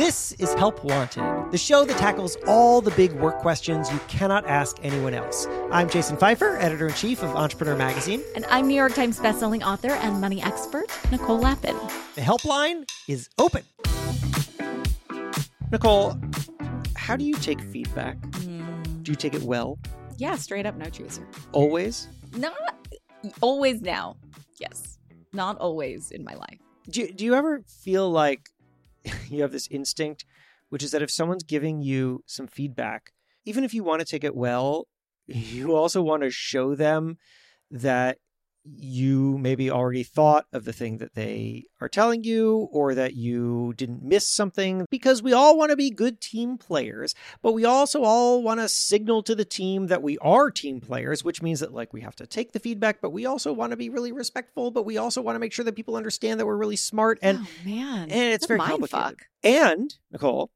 This is Help Wanted, the show that tackles all the big work questions you cannot ask anyone else. I'm Jason Feifer, editor in chief of Entrepreneur Magazine. And I'm New York Times bestselling author and money expert, Nicole Lapin. The helpline is open. Nicole, how do you take feedback? Mm. Do you take it well? Yeah, straight up no chaser. Always? Not always now. Yes. Not always in my life. Do do you ever feel like you have this instinct, which is that if someone's giving you some feedback, even if you want to take it well, you also want to show them that you maybe already thought of the thing that they are telling you or that you didn't miss something because we all want to be good team players but we also all want to signal to the team that we are team players which means that like we have to take the feedback but we also want to be really respectful but we also want to make sure that people understand that we're really smart and oh, man. and it's That's very complicated fuck. and nicole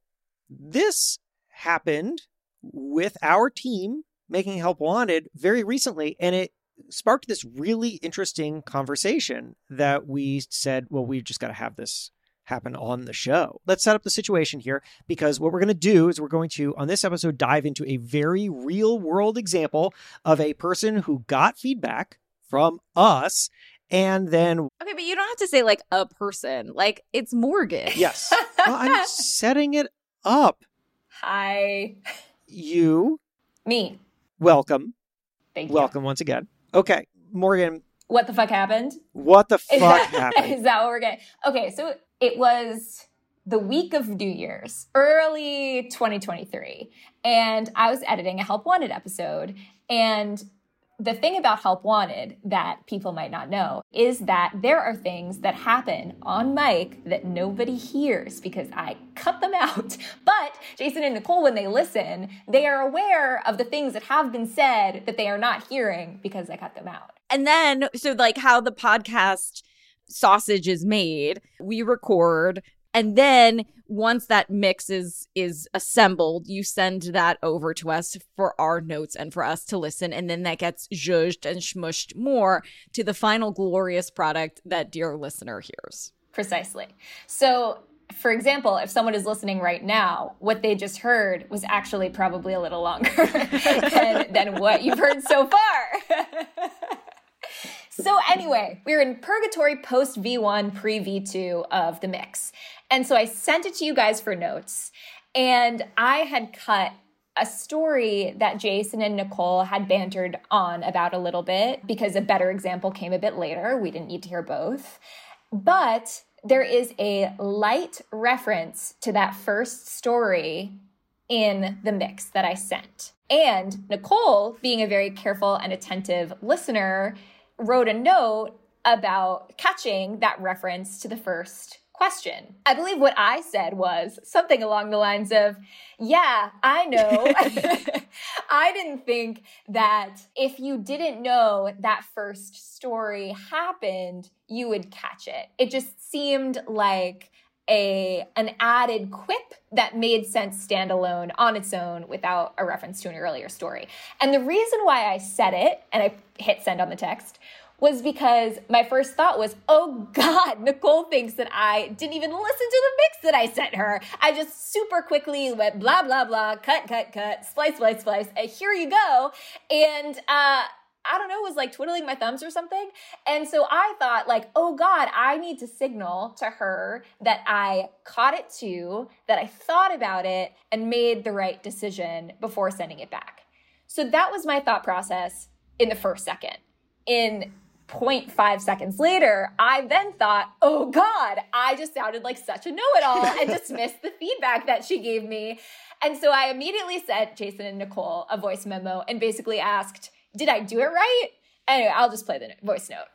this happened with our team making help wanted very recently and it sparked this really interesting conversation that we said, well, we've just got to have this happen on the show. Let's set up the situation here because what we're going to do is we're going to, on this episode, dive into a very real world example of a person who got feedback from us and then, Okay, but you don't have to say like a person. Like it's Morgan. yes, well, I'm setting it up. Hi. You, Me. welcome. Thank you. Welcome once again. Okay, Morgan, What the fuck happened? what the Is fuck that- happened? Is that what we're getting? Okay, so it was the week of New Year's, early 2023. And I was editing a Help Wanted episode. And the thing about Help Wanted that people might not know is that there are things that happen on mic that nobody hears because I cut them out. But Jason and Nicole, when they listen, they are aware of the things that have been said that they are not hearing because I cut them out. And then, so like how the podcast sausage is made, we record. And then once that mix is is assembled, you send that over to us for our notes and for us to listen. And then that gets zhuzhed and shmushed more to the final glorious product that dear listener hears. Precisely. So, for example, if someone is listening right now, what they just heard was actually probably a little longer than, than what you've heard so far. so, anyway, we're in purgatory post V1, pre V2 of the mix. And so I sent it to you guys for notes, and I had cut a story that Jason and Nicole had bantered on about a little bit because a better example came a bit later. We didn't need to hear both. But there is a light reference to that first story in the mix that I sent. And Nicole, being a very careful and attentive listener, wrote a note about catching that reference to the first question. I believe what I said was something along the lines of, Yeah, I know. I didn't think that if you didn't know that first story happened, you would catch it. It just seemed like a an added quip that made sense standalone on its own without a reference to an earlier story. And the reason why I said it and I hit send on the text was because my first thought was, oh God, Nicole thinks that I didn't even listen to the mix that I sent her. I just super quickly went blah, blah, blah, cut, cut, cut, splice, splice, splice, and here you go. And, uh, I don't know, was like twiddling my thumbs or something. And so I thought, like, oh God, I need to signal to her that I caught it too, that I thought about it and made the right decision before sending it back. So that was my thought process in the first second. In 0.5 seconds later, I then thought, oh God, I just sounded like such a know it all and dismissed the feedback that she gave me. And so I immediately sent Jason and Nicole a voice memo and basically asked, did I do it right? Anyway, I'll just play the voice note.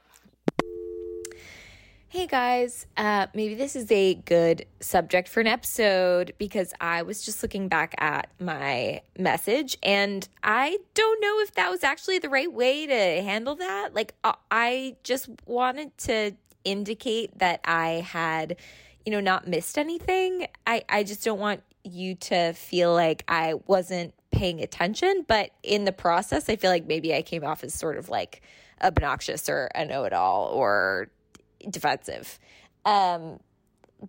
Hey guys, uh, maybe this is a good subject for an episode because I was just looking back at my message and I don't know if that was actually the right way to handle that. Like, uh, I just wanted to indicate that I had, you know, not missed anything. I, I just don't want you to feel like I wasn't paying attention, but in the process, I feel like maybe I came off as sort of like obnoxious or a know it all or defensive. Um,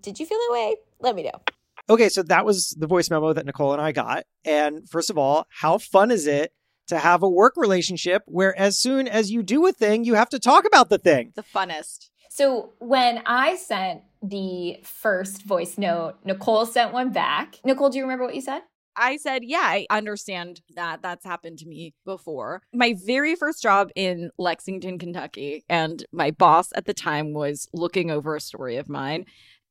did you feel that way? Let me know. Okay, so that was the voice memo that Nicole and I got. And first of all, how fun is it to have a work relationship where as soon as you do a thing, you have to talk about the thing? The funnest. So when I sent the first voice note, Nicole sent one back. Nicole, do you remember what you said? I said, yeah, I understand that. That's happened to me before. My very first job in Lexington, Kentucky, and my boss at the time was looking over a story of mine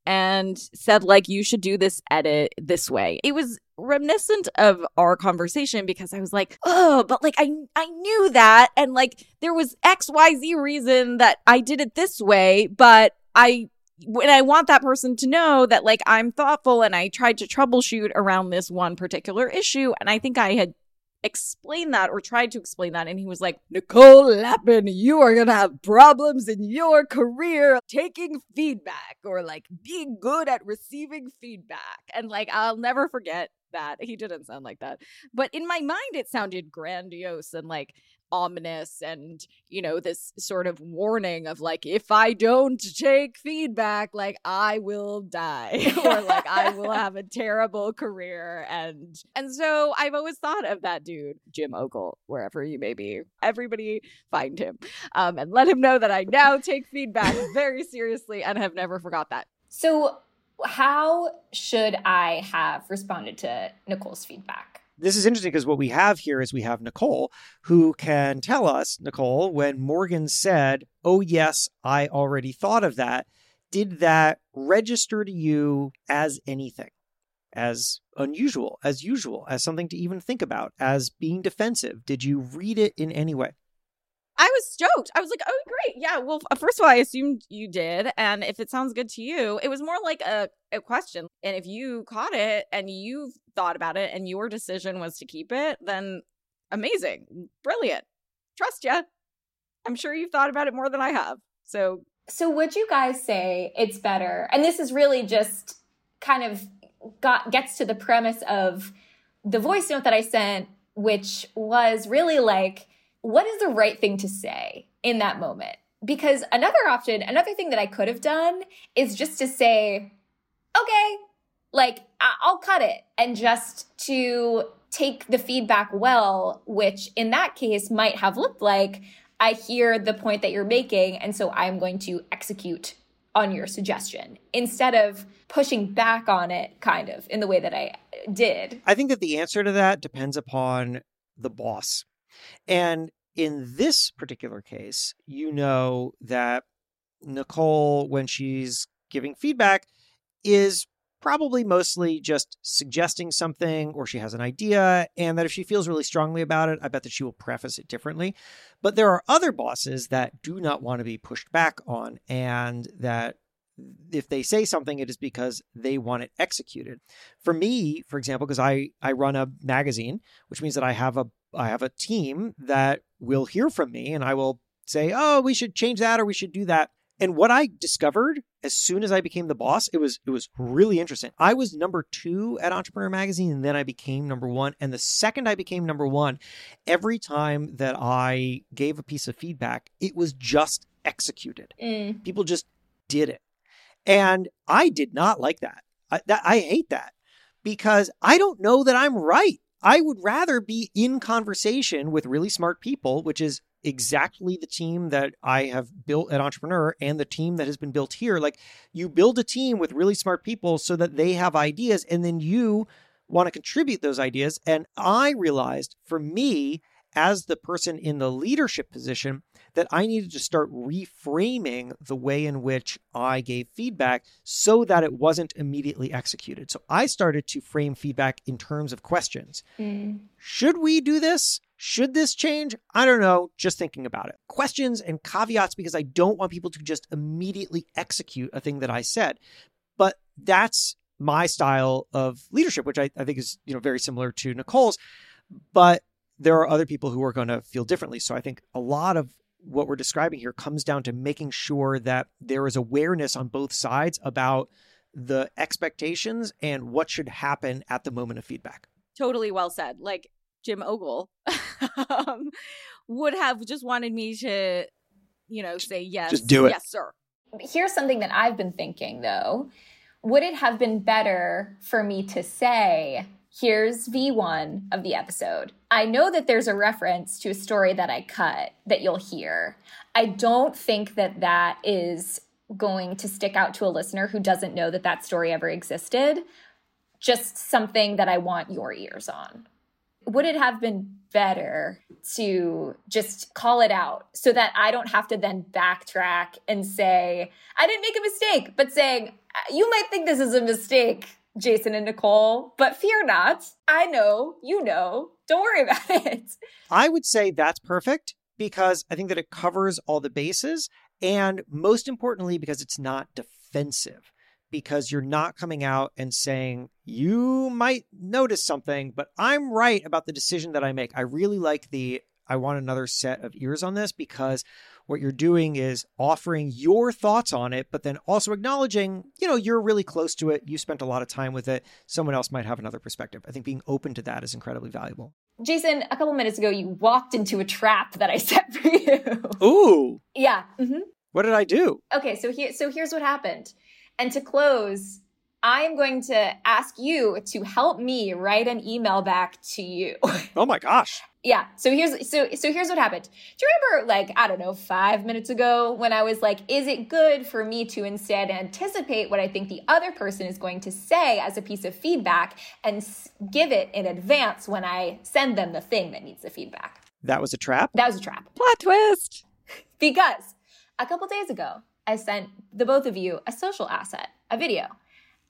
and said like you should do this edit this way. It was reminiscent of our conversation because I was like, "Oh, but like I I knew that and like there was XYZ reason that I did it this way, but I when I want that person to know that like I'm thoughtful and I tried to troubleshoot around this one particular issue and I think I had explained that or tried to explain that and he was like Nicole Lapin you are going to have problems in your career taking feedback or like being good at receiving feedback. And like I'll never forget that. He didn't sound like that. But in my mind it sounded grandiose and like ominous and you know this sort of warning of like if i don't take feedback like i will die or like i will have a terrible career and and so i've always thought of that dude jim ogle wherever you may be everybody find him um, and let him know that i now take feedback very seriously and have never forgot that So, how should I have responded to Nicole's feedback? This is interesting because what we have here is we have Nicole who can tell us, Nicole, when Morgan said, Oh, yes, I already thought of that. Did that register to you as anything? As unusual, as usual, as something to even think about, as being defensive? Did you read it in any way? I was stoked. I was like, "Oh, great! Yeah." Well, first of all, I assumed you did, and if it sounds good to you, it was more like a, a question. And if you caught it and you thought about it, and your decision was to keep it, then amazing, brilliant, trust you. I'm sure you've thought about it more than I have. So So, would you guys say it's better? And this is really just kind of got gets to the premise of the voice note that I sent, which was really like, what is the right thing to say in that moment? Because another option, another thing that I could have done is just to say, okay, like I'll cut it and just to take the feedback well, which in that case might have looked like I hear the point that you're making, and so I'm going to execute on your suggestion instead of pushing back on it, kind of in the way that I did. I think that the answer to that depends upon the boss. And in this particular case, you know that Nicole, when she's giving feedback, is probably mostly just suggesting something or she has an idea. And that if she feels really strongly about it, I bet that she will preface it differently. But there are other bosses that do not want to be pushed back on and that if they say something, it is because they want it executed. For me, for example, because I, I run a magazine, which means that I have a I have a team that will hear from me and I will say, oh, we should change that or we should do that. And what I discovered as soon as I became the boss, it was it was really interesting. I was number two at Entrepreneur Magazine, and then I became number one. And the second I became number one, every time that I gave a piece of feedback, it was just executed. Mm. People just did it. And I did not like that. I, that, I hate that because I don't know that I'm right. I would rather be in conversation with really smart people, which is exactly the team that I have built at Entrepreneur and the team that has been built here. Like you build a team with really smart people so that they have ideas and then you want to contribute those ideas. And I realized for me, as the person in the leadership position, that I needed to start reframing the way in which I gave feedback so that it wasn't immediately executed. So I started to frame feedback in terms of questions. Mm. Should we do this? Should this change? I don't know, just thinking about it. Questions and caveats because I don't want people to just immediately execute a thing that I said. But that's my style of leadership, which I, I think is, you know, very similar to Nicole's. But there are other people who are going to feel differently. So I think a lot of what we're describing here comes down to making sure that there is awareness on both sides about the expectations and what should happen at the moment of feedback. totally well said. Like Jim Ogle um, would have just wanted me to, you know, say yes, Just do it. yes, sir. Here's something that I've been thinking though. would it have been better for me to say, here's V1 of the episode? I know that there's a reference to a story that I cut that you'll hear. I don't think that that is going to stick out to a listener who doesn't know that that story ever existed. Just something that I want your ears on. Would it have been better to just call it out so that I don't have to then backtrack and say, I didn't make a mistake, but saying, you might think this is a mistake, Jason and Nicole, but fear not. I know, you know. Don't worry about it. I would say that's perfect because I think that it covers all the bases. And most importantly, because it's not defensive, because you're not coming out and saying, you might notice something, but I'm right about the decision that I make. I really like the, I want another set of ears on this because what you're doing is offering your thoughts on it, but then also acknowledging, you know, you're really close to it. You spent a lot of time with it. Someone else might have another perspective. I think being open to that is incredibly valuable. Jason, a couple minutes ago, you walked into a trap that I set for you. Ooh. yeah. Mm-hmm. What did I do? Okay, so here, so here's what happened. And to close, I am going to ask you to help me write an email back to you. Oh my gosh. Yeah. So here's so so here's what happened. Do you remember like I don't know 5 minutes ago when I was like is it good for me to instead anticipate what I think the other person is going to say as a piece of feedback and give it in advance when I send them the thing that needs the feedback. That was a trap. That was a trap. Plot twist. Because a couple days ago, I sent the both of you a social asset, a video.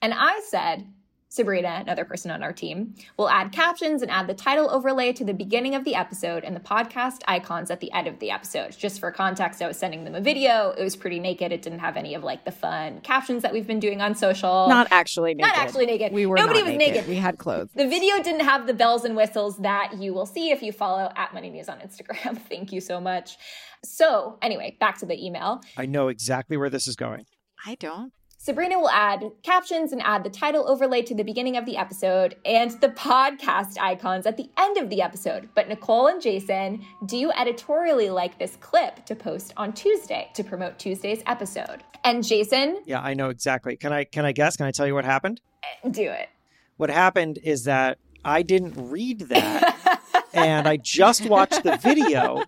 And I said, Sabrina, another person on our team, will add captions and add the title overlay to the beginning of the episode and the podcast icons at the end of the episode. Just for context, I was sending them a video. It was pretty naked. It didn't have any of like the fun captions that we've been doing on social. Not actually naked. Not actually naked. We were Nobody not was naked. naked. We had clothes. The video didn't have the bells and whistles that you will see if you follow at Money News on Instagram. Thank you so much. So, anyway, back to the email. I know exactly where this is going. I don't. Sabrina will add captions and add the title overlay to the beginning of the episode and the podcast icons at the end of the episode. But Nicole and Jason, do you editorially like this clip to post on Tuesday to promote Tuesday's episode? And Jason, Yeah, I know exactly. Can I can I guess? Can I tell you what happened? Eh, do it. What happened is that I didn't read that and I just watched the video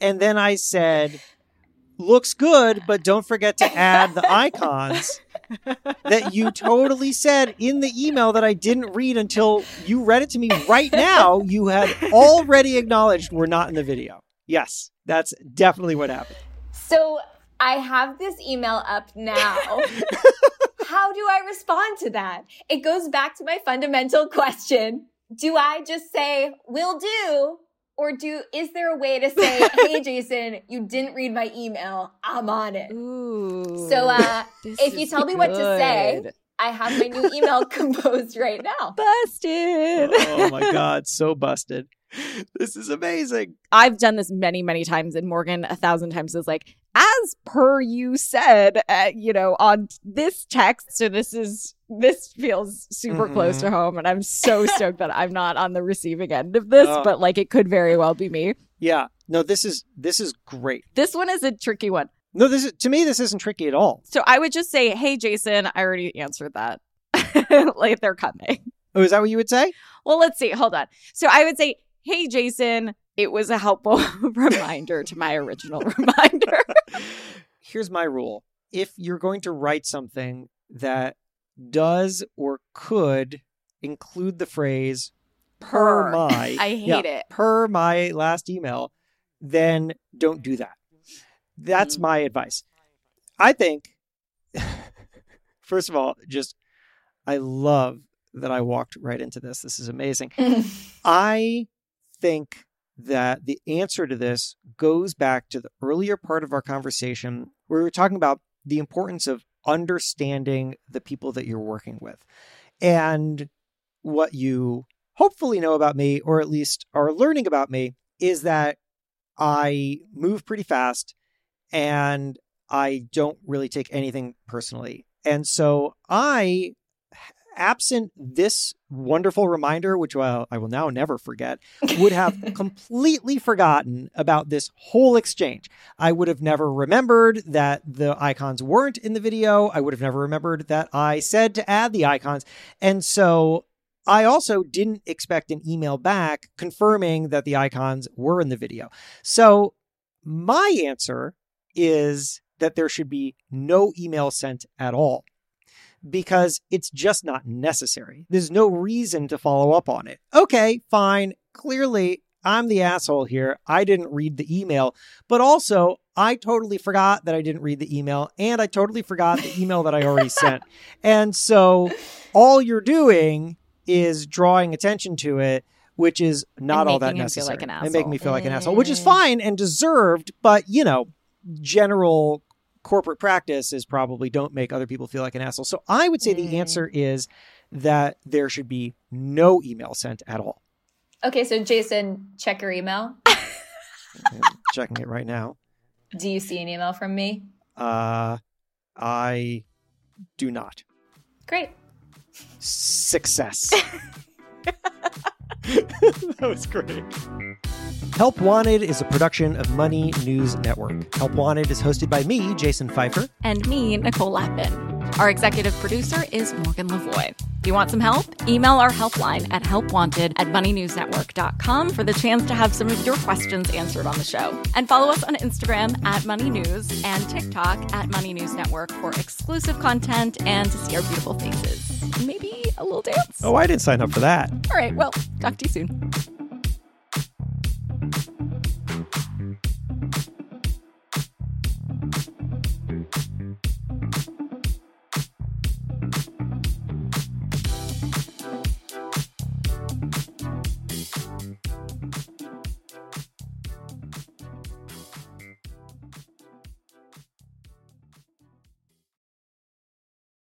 and then I said looks good, but don't forget to add the icons that you totally said in the email that I didn't read until you read it to me right now. You had already acknowledged we're not in the video. Yes, that's definitely what happened. So I have this email up now. How do I respond to that? It goes back to my fundamental question. Do I just say, will do? Or do is there a way to say, hey Jason, you didn't read my email. I'm on it. Ooh. So uh if you is tell me what to say. I have my new email composed right now. busted. Oh my God, so busted. This is amazing. I've done this many, many times, and Morgan a thousand times is like, as per you said, uh, you know, on this text. So this is this feels super close to mm-hmm. home, and I'm so stoked that I'm not on the receiving end of this, Oh. but like it could very well be me. Yeah. No, this is this is great. This one is a tricky one. No, this is to me this isn't tricky at all. So I would just say, hey, Jason, I already answered that. like they're coming. Oh, is that what you would say? Well, let's see. Hold on. So I would say, hey, Jason, it was a helpful reminder to my original reminder. Here's my rule. If you're going to write something that does or could include the phrase per, Per. my I hate yeah, it. per my last email, then don't do that. That's Mm. my advice. I think first of all, just I love that I walked right into this. This is amazing. I think that the answer to this goes back to the earlier part of our conversation where we were talking about the importance of understanding the people that you're working with. And what you hopefully know about me, or at least are learning about me, is that I move pretty fast and I don't really take anything personally. And so I absent this wonderful reminder, which well, I will now never forget, would have completely forgotten about this whole exchange. I would have never remembered that the icons weren't in the video. I would have never remembered that I said to add the icons. And so I also didn't expect an email back confirming that the icons were in the video. So my answer is that there should be no email sent at all because it's just not necessary. There's no reason to follow up on it. Okay, fine. Clearly, I'm the asshole here. I didn't read the email, but also I totally forgot that I didn't read the email and I totally forgot the email that I already sent. And so all you're doing is drawing attention to it, which is not all that making him feel necessary. like an And making me feel like an asshole, which is mm-hmm. fine and deserved, but you know, general corporate practice is probably don't make other people feel like an asshole. So I would say Mm. the answer is that there should be no email sent at all. Okay, so Jason, check your email. I'm checking it right now. Do you see an email from me? Uh, I do not. Great. Success. that was great. Help Wanted is a production of Money News Network. Help Wanted is hosted by me, Jason Feifer. And me, Nicole Lapin. Our executive producer is Morgan Lavoy. If you want some help, email our helpline at helpwanted at moneynewsnetwork.com for the chance to have some of your questions answered on the show. And follow us on Instagram at Money News and TikTok at Money News Network for exclusive content and to see our beautiful faces. Maybe a little dance? Oh, I didn't sign up for that. All right, well, talk to you soon.